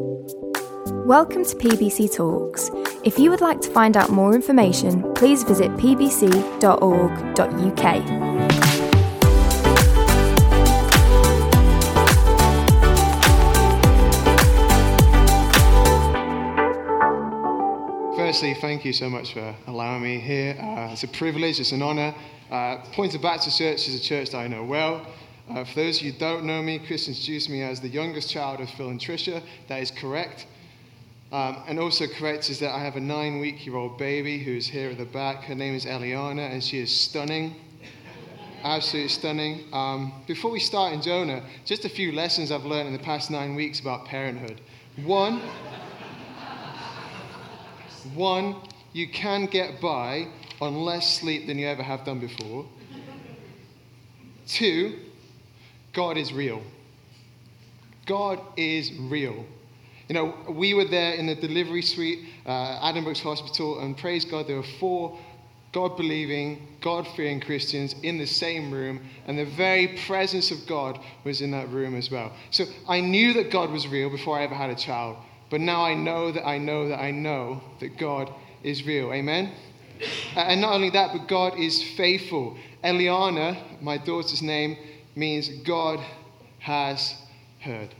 Welcome to PBC Talks. If you would like to find out more information, please visit pbc.org.uk. Firstly, thank you so much for allowing me here. Uh, it's a privilege, it's an honor. Uh, Poynton Baptist Church is a church that I know well. Uh, for those of you who don't know me, Chris introduced me as the youngest child of Phil and Tricia. That is correct. Um, and also correct is that I have a nine week year old baby who's here at the back. Her name is Eliana, and she is stunning. Absolutely stunning. Um, before we start in Jonah, just a few lessons I've learned in the past nine weeks about parenthood. One, one, you can get by on less sleep than you ever have done before. Two, God is real. God is real. You know, we were there in the delivery suite, uh, Addenbrooke's Hospital, and praise God, there were four God believing, God fearing Christians in the same room, and the very presence of God was in that room as well. So I knew that God was real before I ever had a child, but now I know that I know that I know that God is real. Amen? And not only that, but God is faithful. Eliana, my daughter's name, means God has heard.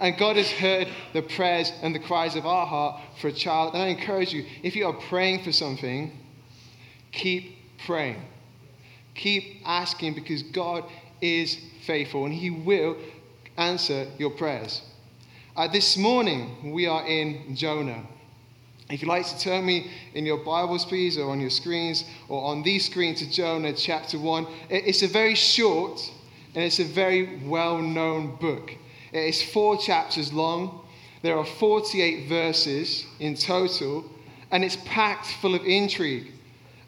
And God has heard the prayers and the cries of our heart for a child. And I encourage you, if you are praying for something, keep praying. Keep asking because God is faithful and He will answer your prayers. Uh, this morning, we are in Jonah. If you'd like to turn me in your Bibles, please, or on your screens, or on these screens to Jonah chapter 1, it's a very short and it's a very well known book. It's four chapters long, there are 48 verses in total, and it's packed full of intrigue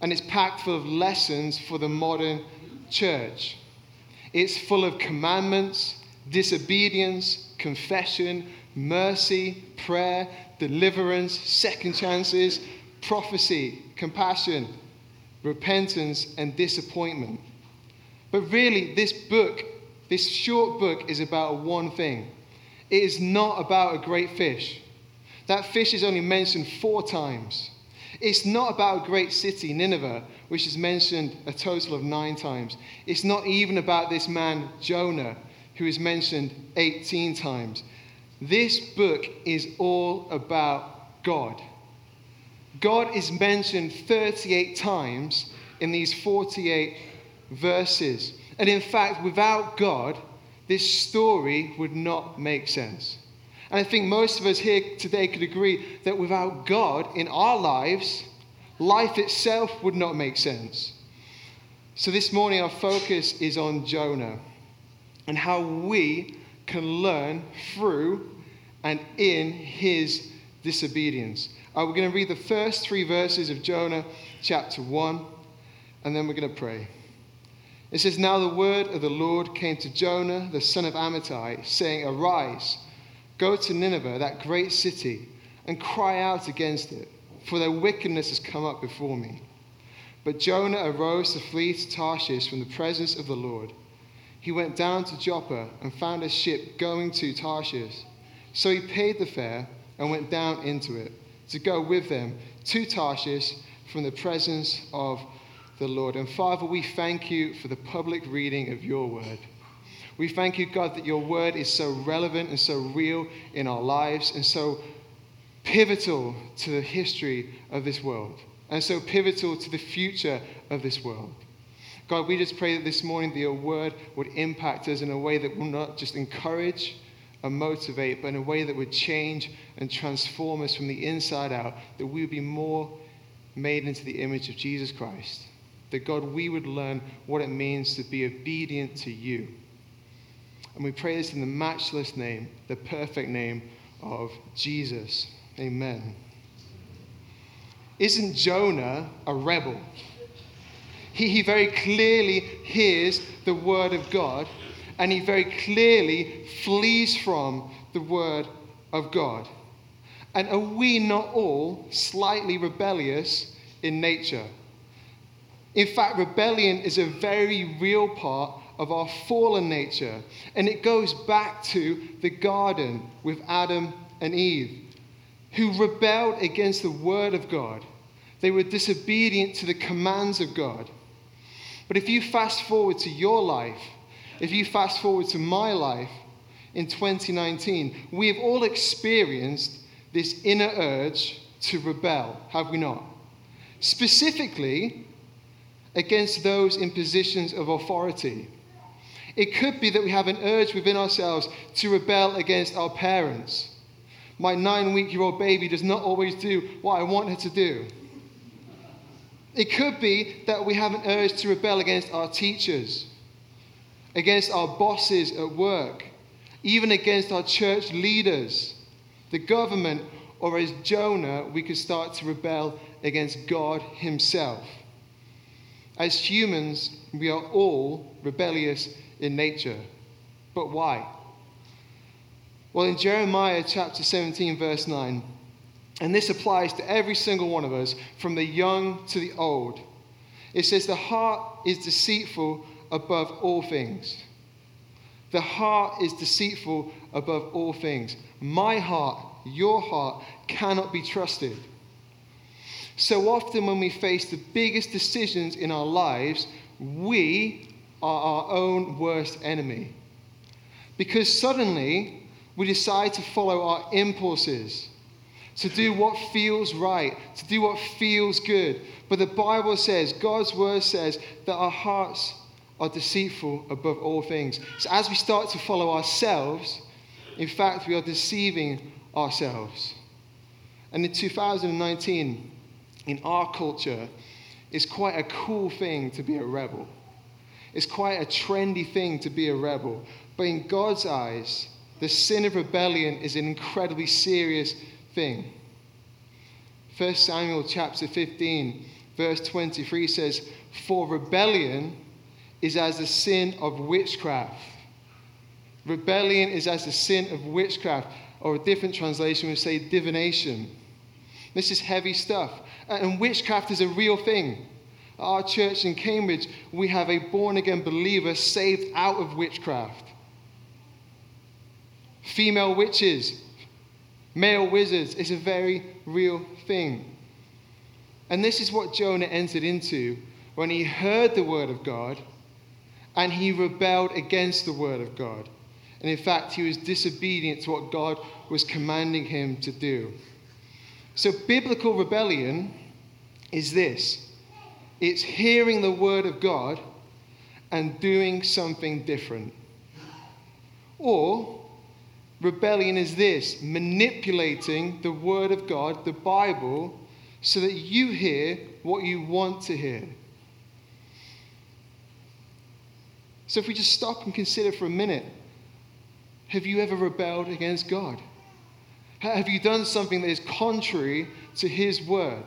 and it's packed full of lessons for the modern church. It's full of commandments, disobedience, confession, mercy, prayer, deliverance, second chances, prophecy, compassion, repentance, and disappointment. But really, this book, this short book, is about one thing it is not about a great fish. That fish is only mentioned four times. It's not about a great city, Nineveh, which is mentioned a total of nine times. It's not even about this man, Jonah, who is mentioned 18 times. This book is all about God. God is mentioned 38 times in these 48 verses. And in fact, without God, this story would not make sense. And I think most of us here today could agree that without God in our lives, life itself would not make sense. So this morning, our focus is on Jonah and how we can learn through and in his disobedience. Uh, we're going to read the first three verses of Jonah chapter 1, and then we're going to pray. It says, Now the word of the Lord came to Jonah, the son of Amittai, saying, Arise, go to Nineveh, that great city, and cry out against it, for their wickedness has come up before me. But Jonah arose to flee to Tarshish from the presence of the Lord. He went down to Joppa and found a ship going to Tarshish. So he paid the fare and went down into it to go with them to Tarshish from the presence of the Lord. And Father, we thank you for the public reading of your word. We thank you, God, that your word is so relevant and so real in our lives and so pivotal to the history of this world and so pivotal to the future of this world. God, we just pray that this morning that your word would impact us in a way that will not just encourage and motivate, but in a way that would change and transform us from the inside out, that we would be more made into the image of Jesus Christ. That God, we would learn what it means to be obedient to you. And we pray this in the matchless name, the perfect name of Jesus. Amen. Isn't Jonah a rebel? He, he very clearly hears the word of God and he very clearly flees from the word of God. And are we not all slightly rebellious in nature? In fact, rebellion is a very real part of our fallen nature, and it goes back to the garden with Adam and Eve, who rebelled against the word of God. They were disobedient to the commands of God. But if you fast forward to your life, if you fast forward to my life in 2019, we have all experienced this inner urge to rebel, have we not? Specifically, against those in positions of authority. It could be that we have an urge within ourselves to rebel against our parents. My nine week year old baby does not always do what I want her to do. It could be that we have an urge to rebel against our teachers, against our bosses at work, even against our church leaders, the government, or as Jonah, we could start to rebel against God Himself. As humans, we are all rebellious in nature. But why? Well, in Jeremiah chapter 17, verse 9, and this applies to every single one of us, from the young to the old, it says, The heart is deceitful above all things. The heart is deceitful above all things. My heart, your heart, cannot be trusted. So often, when we face the biggest decisions in our lives, we are our own worst enemy. Because suddenly, we decide to follow our impulses, to do what feels right, to do what feels good. But the Bible says, God's word says, that our hearts are deceitful above all things. So as we start to follow ourselves, in fact, we are deceiving ourselves. And in 2019, in our culture, it's quite a cool thing to be a rebel. It's quite a trendy thing to be a rebel. But in God's eyes, the sin of rebellion is an incredibly serious thing. 1 Samuel chapter 15, verse 23 says, For rebellion is as the sin of witchcraft. Rebellion is as the sin of witchcraft, or a different translation would say divination. This is heavy stuff. And witchcraft is a real thing. Our church in Cambridge, we have a born again believer saved out of witchcraft. Female witches, male wizards is a very real thing. And this is what Jonah entered into when he heard the word of God and he rebelled against the word of God. And in fact, he was disobedient to what God was commanding him to do. So, biblical rebellion is this it's hearing the word of God and doing something different. Or, rebellion is this manipulating the word of God, the Bible, so that you hear what you want to hear. So, if we just stop and consider for a minute have you ever rebelled against God? Have you done something that is contrary to His word?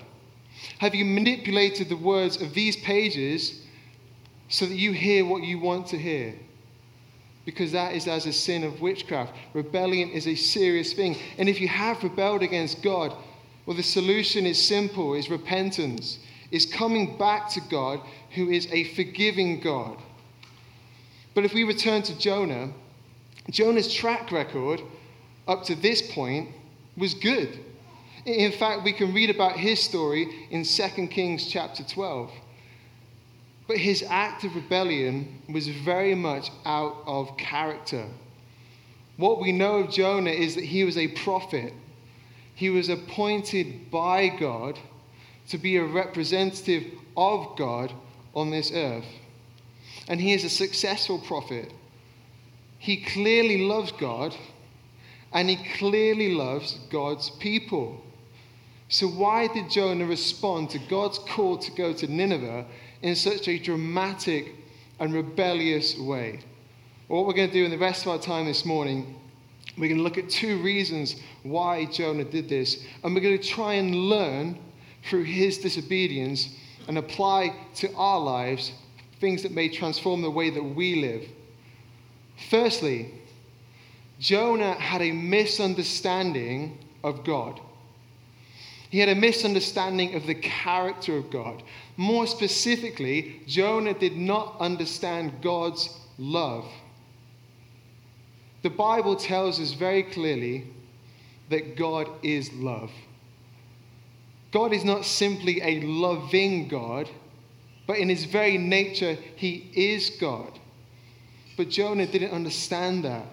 Have you manipulated the words of these pages so that you hear what you want to hear? Because that is as a sin of witchcraft. Rebellion is a serious thing. And if you have rebelled against God, well, the solution is simple is repentance, is coming back to God, who is a forgiving God. But if we return to Jonah, Jonah's track record up to this point was good. In fact, we can read about his story in 2 Kings chapter 12. But his act of rebellion was very much out of character. What we know of Jonah is that he was a prophet. He was appointed by God to be a representative of God on this earth. And he is a successful prophet. He clearly loves God and he clearly loves God's people. So, why did Jonah respond to God's call to go to Nineveh in such a dramatic and rebellious way? What we're going to do in the rest of our time this morning, we're going to look at two reasons why Jonah did this, and we're going to try and learn through his disobedience and apply to our lives things that may transform the way that we live. Firstly, Jonah had a misunderstanding of God. He had a misunderstanding of the character of God. More specifically, Jonah did not understand God's love. The Bible tells us very clearly that God is love. God is not simply a loving God, but in his very nature, he is God. But Jonah didn't understand that.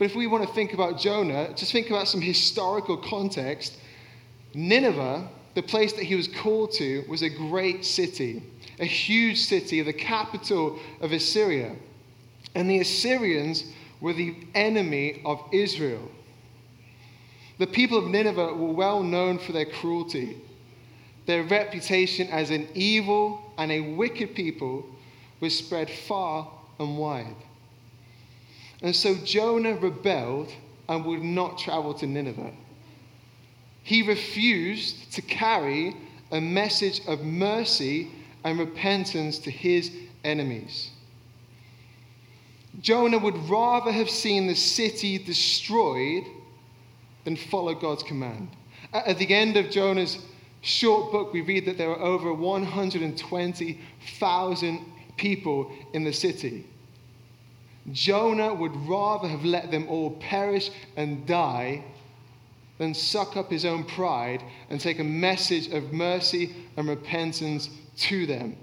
But if we want to think about Jonah, just think about some historical context. Nineveh, the place that he was called to, was a great city, a huge city, the capital of Assyria. And the Assyrians were the enemy of Israel. The people of Nineveh were well known for their cruelty. Their reputation as an evil and a wicked people was spread far and wide. And so Jonah rebelled and would not travel to Nineveh. He refused to carry a message of mercy and repentance to his enemies. Jonah would rather have seen the city destroyed than follow God's command. At the end of Jonah's short book, we read that there were over 120,000 people in the city. Jonah would rather have let them all perish and die than suck up his own pride and take a message of mercy and repentance to them.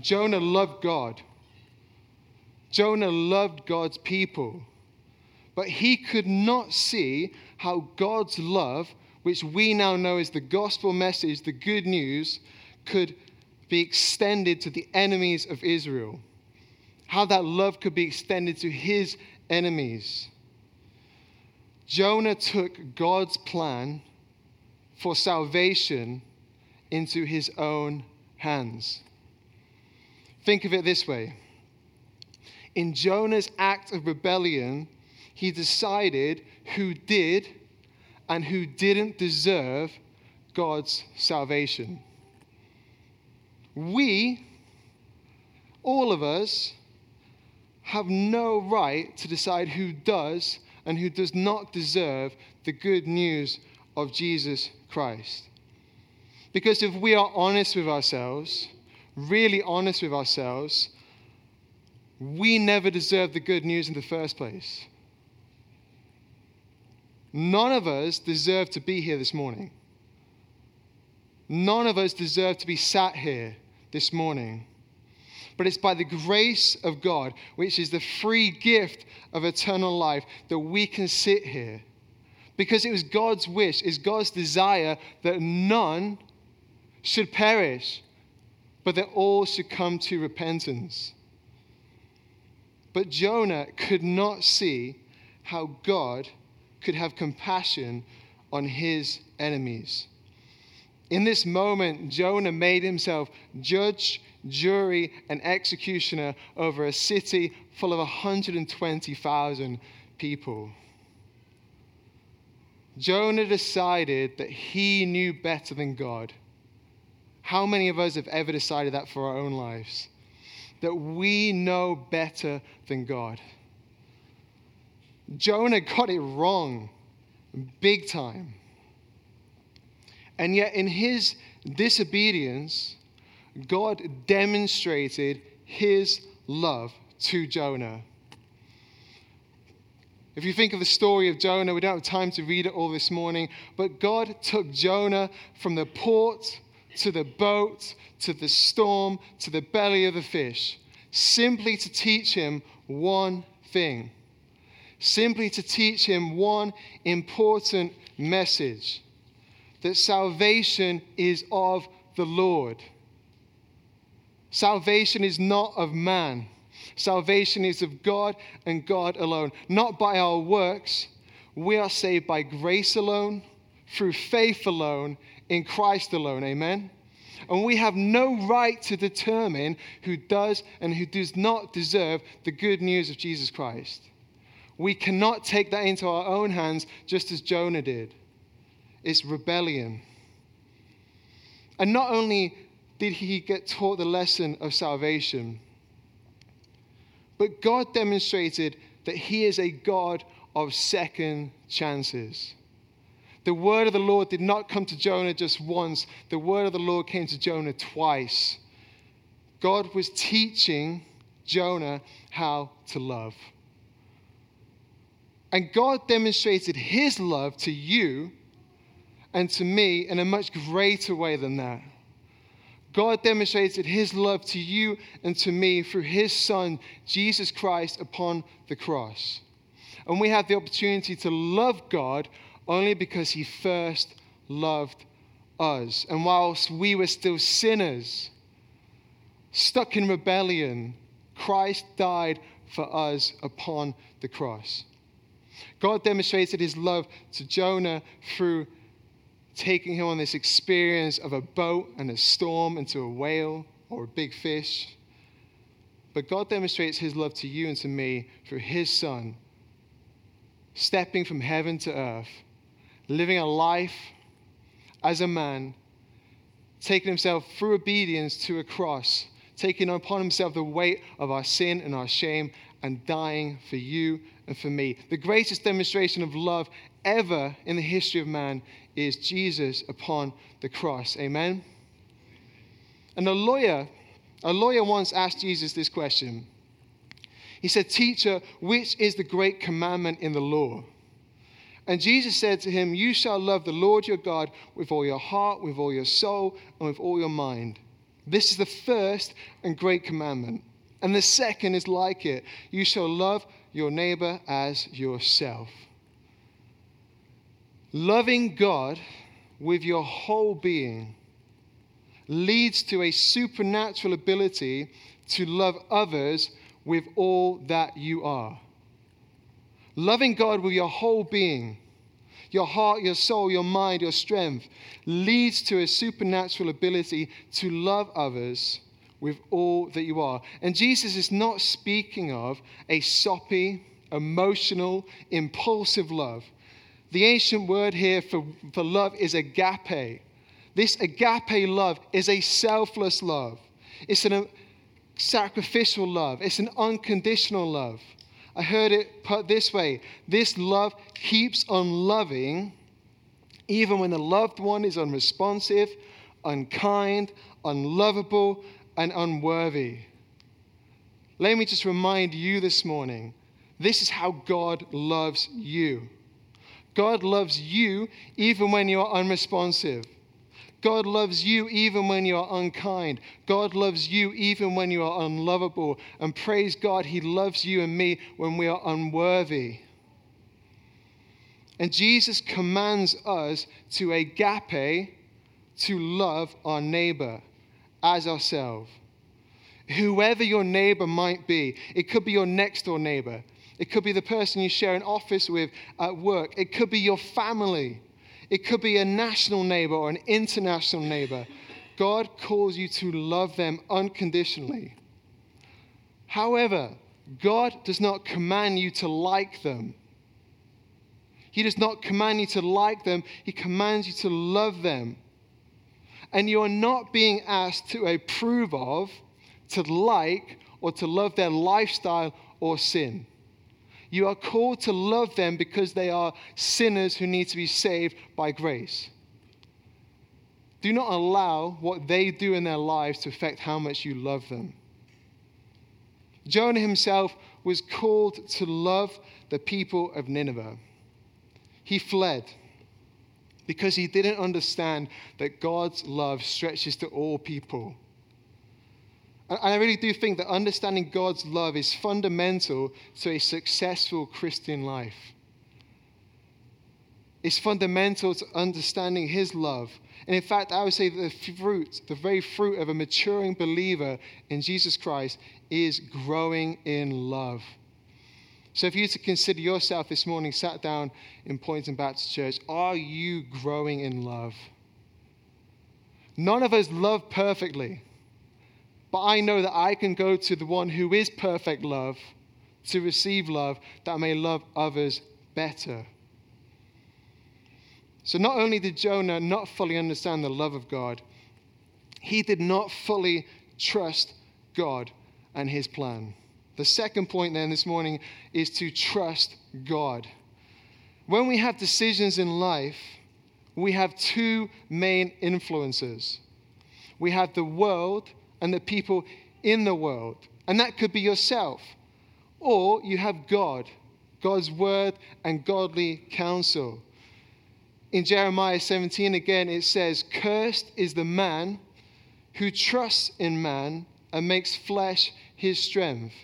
Jonah loved God. Jonah loved God's people. But he could not see how God's love, which we now know as the gospel message, the good news, could be extended to the enemies of Israel. How that love could be extended to his enemies. Jonah took God's plan for salvation into his own hands. Think of it this way in Jonah's act of rebellion, he decided who did and who didn't deserve God's salvation. We, all of us, have no right to decide who does and who does not deserve the good news of Jesus Christ. Because if we are honest with ourselves, really honest with ourselves, we never deserved the good news in the first place. None of us deserve to be here this morning. None of us deserve to be sat here this morning. But it's by the grace of God, which is the free gift of eternal life, that we can sit here. Because it was God's wish, it's God's desire that none should perish, but that all should come to repentance. But Jonah could not see how God could have compassion on his enemies. In this moment, Jonah made himself judge, jury, and executioner over a city full of 120,000 people. Jonah decided that he knew better than God. How many of us have ever decided that for our own lives? That we know better than God. Jonah got it wrong, big time. And yet, in his disobedience, God demonstrated his love to Jonah. If you think of the story of Jonah, we don't have time to read it all this morning, but God took Jonah from the port to the boat to the storm to the belly of the fish simply to teach him one thing simply to teach him one important message that salvation is of the Lord. Salvation is not of man. Salvation is of God and God alone, not by our works. We are saved by grace alone, through faith alone, in Christ alone. Amen. And we have no right to determine who does and who does not deserve the good news of Jesus Christ. We cannot take that into our own hands just as Jonah did. It's rebellion. And not only did he get taught the lesson of salvation, but God demonstrated that he is a God of second chances. The word of the Lord did not come to Jonah just once, the word of the Lord came to Jonah twice. God was teaching Jonah how to love. And God demonstrated his love to you and to me in a much greater way than that. God demonstrated his love to you and to me through his Son, Jesus Christ, upon the cross. And we have the opportunity to love God only because he first loved us. And whilst we were still sinners, stuck in rebellion, Christ died for us upon the cross. God demonstrated his love to Jonah through taking him on this experience of a boat and a storm into a whale or a big fish. But God demonstrates his love to you and to me through his son, stepping from heaven to earth, living a life as a man, taking himself through obedience to a cross, taking upon himself the weight of our sin and our shame, and dying for you and for me. The greatest demonstration of love ever in the history of man is Jesus upon the cross. Amen? And a lawyer, a lawyer once asked Jesus this question. He said, Teacher, which is the great commandment in the law? And Jesus said to him, You shall love the Lord your God with all your heart, with all your soul, and with all your mind. This is the first and great commandment. And the second is like it you shall love your neighbor as yourself. Loving God with your whole being leads to a supernatural ability to love others with all that you are. Loving God with your whole being, your heart, your soul, your mind, your strength, leads to a supernatural ability to love others with all that you are. And Jesus is not speaking of a soppy, emotional, impulsive love. The ancient word here for, for love is agape. This agape love is a selfless love, it's a uh, sacrificial love, it's an unconditional love. I heard it put this way this love keeps on loving even when the loved one is unresponsive, unkind, unlovable, and unworthy. Let me just remind you this morning this is how God loves you. God loves you even when you are unresponsive. God loves you even when you are unkind. God loves you even when you are unlovable. And praise God, He loves you and me when we are unworthy. And Jesus commands us to agape, to love our neighbor as ourselves. Whoever your neighbor might be, it could be your next door neighbor, it could be the person you share an office with at work. It could be your family. It could be a national neighbor or an international neighbor. God calls you to love them unconditionally. However, God does not command you to like them. He does not command you to like them, He commands you to love them. And you are not being asked to approve of, to like, or to love their lifestyle or sin. You are called to love them because they are sinners who need to be saved by grace. Do not allow what they do in their lives to affect how much you love them. Jonah himself was called to love the people of Nineveh. He fled because he didn't understand that God's love stretches to all people. And I really do think that understanding God's love is fundamental to a successful Christian life. It's fundamental to understanding His love. And in fact, I would say that the fruit, the very fruit of a maturing believer in Jesus Christ, is growing in love. So, if you to consider yourself this morning, sat down in Poynton Baptist Church, are you growing in love? None of us love perfectly. But I know that I can go to the one who is perfect love to receive love that I may love others better. So not only did Jonah not fully understand the love of God, he did not fully trust God and his plan. The second point then this morning is to trust God. When we have decisions in life, we have two main influences. We have the world and the people in the world. And that could be yourself. Or you have God, God's word and godly counsel. In Jeremiah 17 again, it says, Cursed is the man who trusts in man and makes flesh his strength.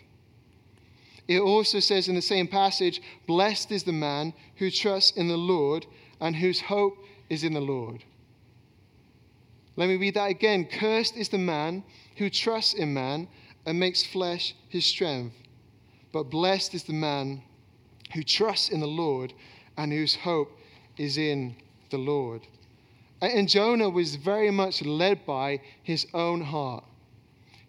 It also says in the same passage, Blessed is the man who trusts in the Lord and whose hope is in the Lord. Let me read that again. Cursed is the man who trusts in man and makes flesh his strength. But blessed is the man who trusts in the Lord and whose hope is in the Lord. And Jonah was very much led by his own heart.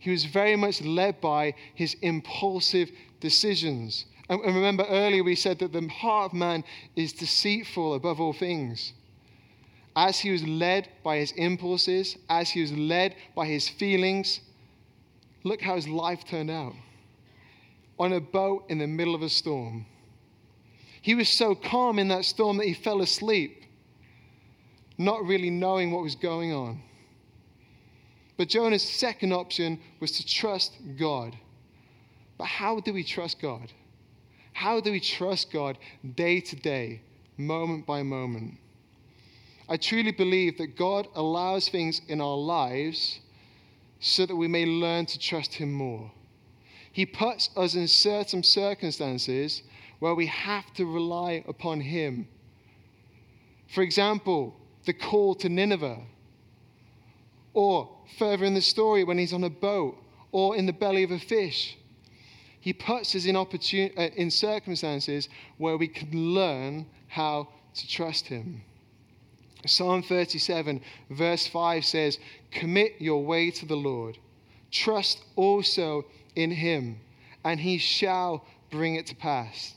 He was very much led by his impulsive decisions. And remember earlier we said that the heart of man is deceitful above all things. As he was led by his impulses, as he was led by his feelings, look how his life turned out. On a boat in the middle of a storm. He was so calm in that storm that he fell asleep, not really knowing what was going on. But Jonah's second option was to trust God. But how do we trust God? How do we trust God day to day, moment by moment? I truly believe that God allows things in our lives so that we may learn to trust Him more. He puts us in certain circumstances where we have to rely upon Him. For example, the call to Nineveh, or further in the story when he's on a boat, or in the belly of a fish. He puts us in, opportun- uh, in circumstances where we can learn how to trust Him. Psalm 37, verse 5 says, Commit your way to the Lord. Trust also in him, and he shall bring it to pass.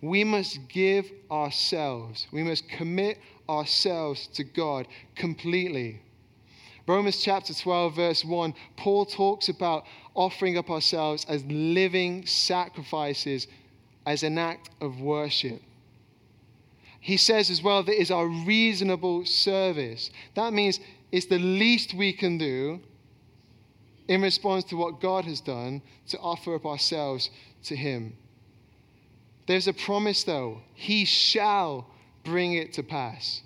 We must give ourselves, we must commit ourselves to God completely. Romans chapter 12, verse 1, Paul talks about offering up ourselves as living sacrifices as an act of worship he says as well that is our reasonable service. That means it's the least we can do in response to what God has done to offer up ourselves to Him. There's a promise, though He shall bring it to pass.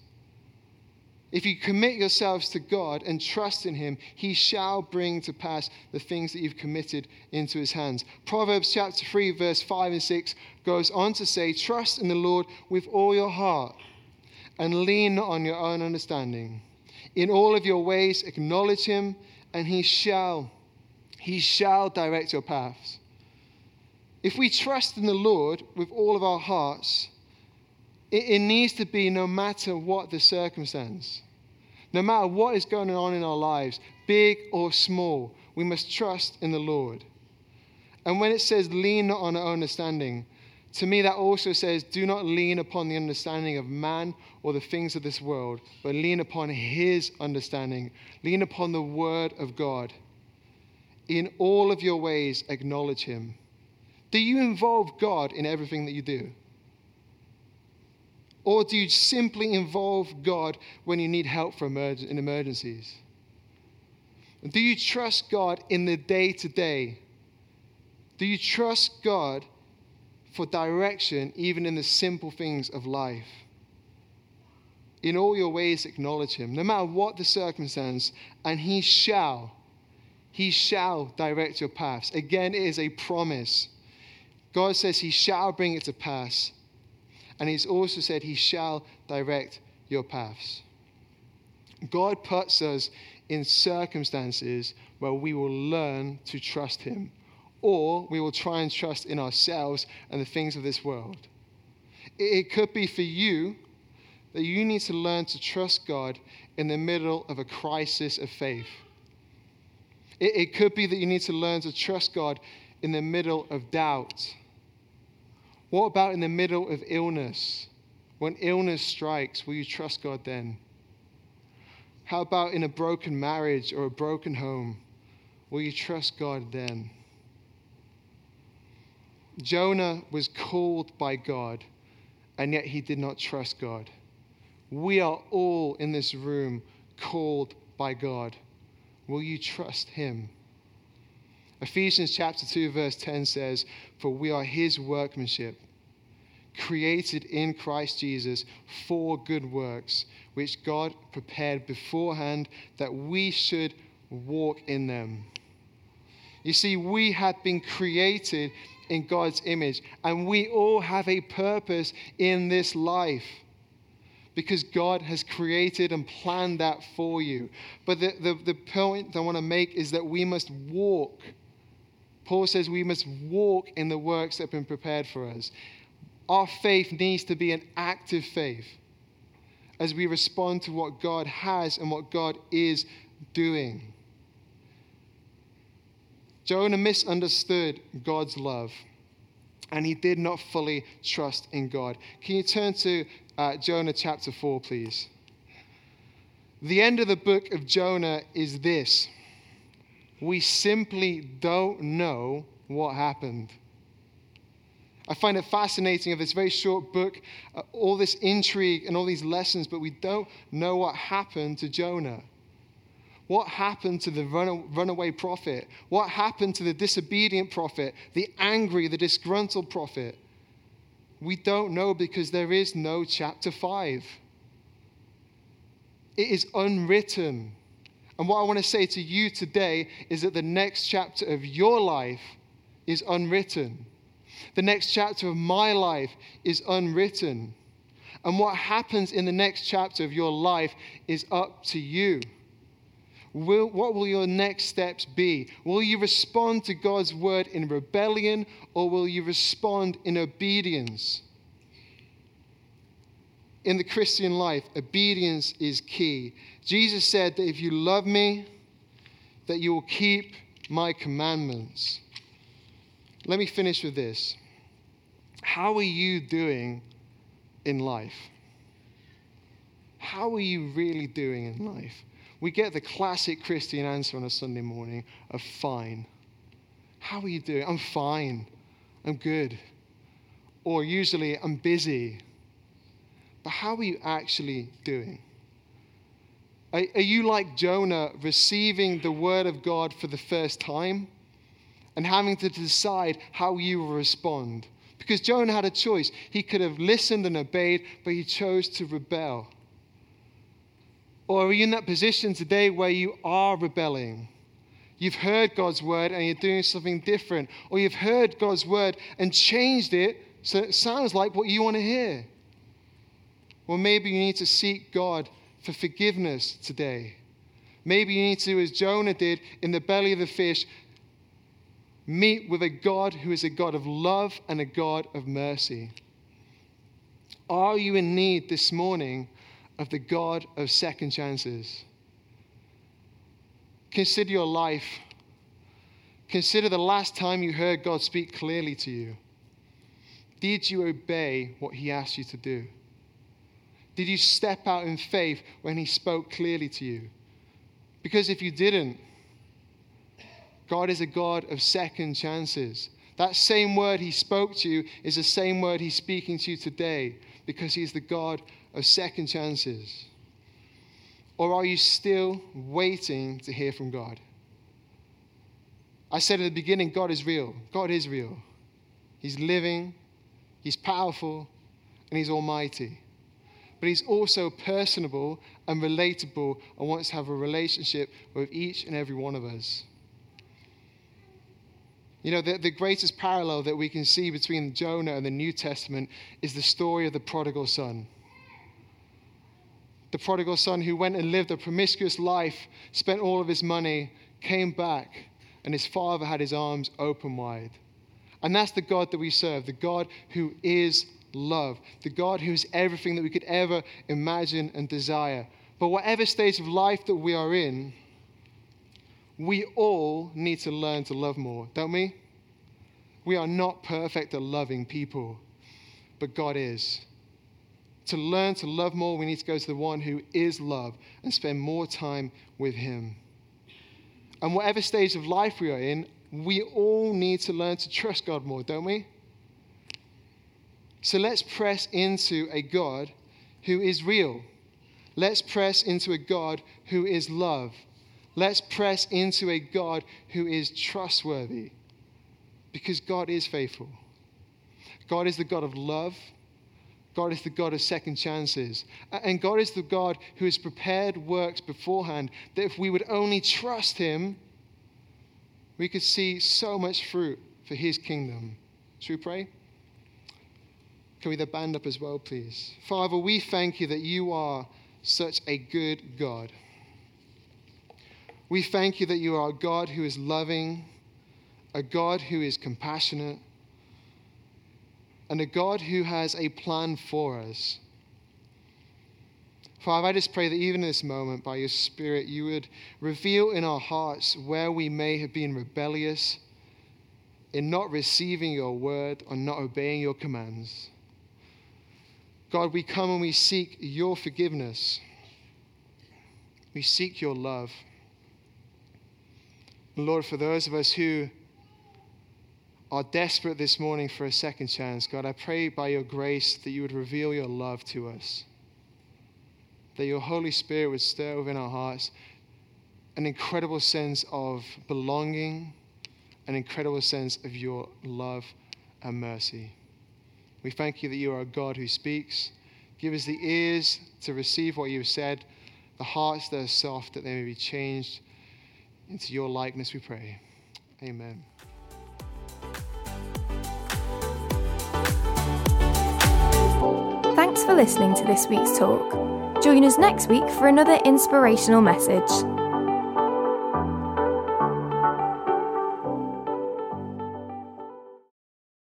If you commit yourselves to God and trust in Him, He shall bring to pass the things that you've committed into His hands. Proverbs chapter 3, verse 5 and 6 goes on to say, Trust in the Lord with all your heart and lean not on your own understanding. In all of your ways, acknowledge Him, and He shall, He shall direct your paths. If we trust in the Lord with all of our hearts, it, it needs to be no matter what the circumstance. No matter what is going on in our lives, big or small, we must trust in the Lord. And when it says lean not on our understanding, to me that also says do not lean upon the understanding of man or the things of this world, but lean upon his understanding. Lean upon the word of God. In all of your ways, acknowledge him. Do you involve God in everything that you do? Or do you simply involve God when you need help for in emergencies? Do you trust God in the day to day? Do you trust God for direction even in the simple things of life? In all your ways, acknowledge Him, no matter what the circumstance, and He shall, He shall direct your paths. Again, it is a promise. God says He shall bring it to pass. And he's also said, He shall direct your paths. God puts us in circumstances where we will learn to trust Him, or we will try and trust in ourselves and the things of this world. It could be for you that you need to learn to trust God in the middle of a crisis of faith. It, could be that you need to learn to trust God in the middle of doubt what about in the middle of illness? When illness strikes, will you trust God then? How about in a broken marriage or a broken home? Will you trust God then? Jonah was called by God, and yet he did not trust God. We are all in this room called by God. Will you trust him? Ephesians chapter 2, verse 10 says, For we are his workmanship, created in Christ Jesus for good works, which God prepared beforehand that we should walk in them. You see, we have been created in God's image, and we all have a purpose in this life because God has created and planned that for you. But the, the, the point I want to make is that we must walk. Paul says we must walk in the works that have been prepared for us. Our faith needs to be an active faith as we respond to what God has and what God is doing. Jonah misunderstood God's love and he did not fully trust in God. Can you turn to uh, Jonah chapter 4, please? The end of the book of Jonah is this we simply don't know what happened. I find it fascinating of this very short book, uh, all this intrigue and all these lessons, but we don't know what happened to Jonah. What happened to the runaway prophet? What happened to the disobedient prophet, the angry, the disgruntled prophet? We don't know because there is no chapter 5. It is unwritten. And what I want to say to you today is that the next chapter of your life is unwritten. The next chapter of my life is unwritten. And what happens in the next chapter of your life is up to you. Will, what will your next steps be? Will you respond to God's word in rebellion or will you respond in obedience? In the Christian life, obedience is key. Jesus said that if you love me, that you will keep my commandments. Let me finish with this. How are you doing in life? How are you really doing in life? We get the classic Christian answer on a Sunday morning of fine. How are you doing? I'm fine. I'm good. Or usually, I'm busy. But how are you actually doing? Are, are you like Jonah receiving the word of God for the first time and having to decide how you will respond? Because Jonah had a choice. He could have listened and obeyed, but he chose to rebel. Or are you in that position today where you are rebelling? You've heard God's word and you're doing something different. Or you've heard God's word and changed it so it sounds like what you want to hear. Well, maybe you need to seek God for forgiveness today. Maybe you need to, as Jonah did in the belly of the fish, meet with a God who is a God of love and a God of mercy. Are you in need this morning of the God of second chances. Consider your life. Consider the last time you heard God speak clearly to you. Did you obey what He asked you to do? Did you step out in faith when He spoke clearly to you? Because if you didn't, God is a God of second chances. That same word He spoke to you is the same word He's speaking to you today because He's the God of second chances? Or are you still waiting to hear from God? I said at the beginning, God is real. God is real. He's living, He's powerful, and He's almighty. But He's also personable and relatable and wants to have a relationship with each and every one of us. You know, the, the greatest parallel that we can see between Jonah and the New Testament is the story of the prodigal son the prodigal son who went and lived a promiscuous life, spent all of his money, came back, and his father had his arms open wide. And that's the God that we serve, the God who is love, the God who is everything that we could ever imagine and desire. But whatever stage of life that we are in, we all need to learn to love more, don't we? We are not perfect at loving people, but God is to learn to love more, we need to go to the one who is love and spend more time with him. And whatever stage of life we are in, we all need to learn to trust God more, don't we? So let's press into a God who is real. Let's press into a God who is love. Let's press into a God who is trustworthy because God is faithful. God is the God of love God is the God of second chances. And God is the God who has prepared works beforehand that if we would only trust Him, we could see so much fruit for His kingdom. Should we pray? Can we the band up as well, please? Father, we thank you that you are such a good God. We thank you that you are a God who is loving, a God who is compassionate, and a God who has a plan for us. Father, I just pray that even in this moment, by your Spirit, you would reveal in our hearts where we may have been rebellious in not receiving your word or not obeying your commands. God, we come and we seek your forgiveness. We seek your love. Lord, for those of us who are desperate this morning for a second chance, God, I pray by your grace that you would reveal your love to us, that your Holy Spirit would stir within our hearts an incredible sense of belonging, an incredible sense of your love and mercy. We thank you that you are a God who speaks. Give us the ears to receive what you have said, the hearts that are soft, that they may be changed into your likeness, we pray. Amen. Thanks for listening to this week's talk. Join us next week for another inspirational message.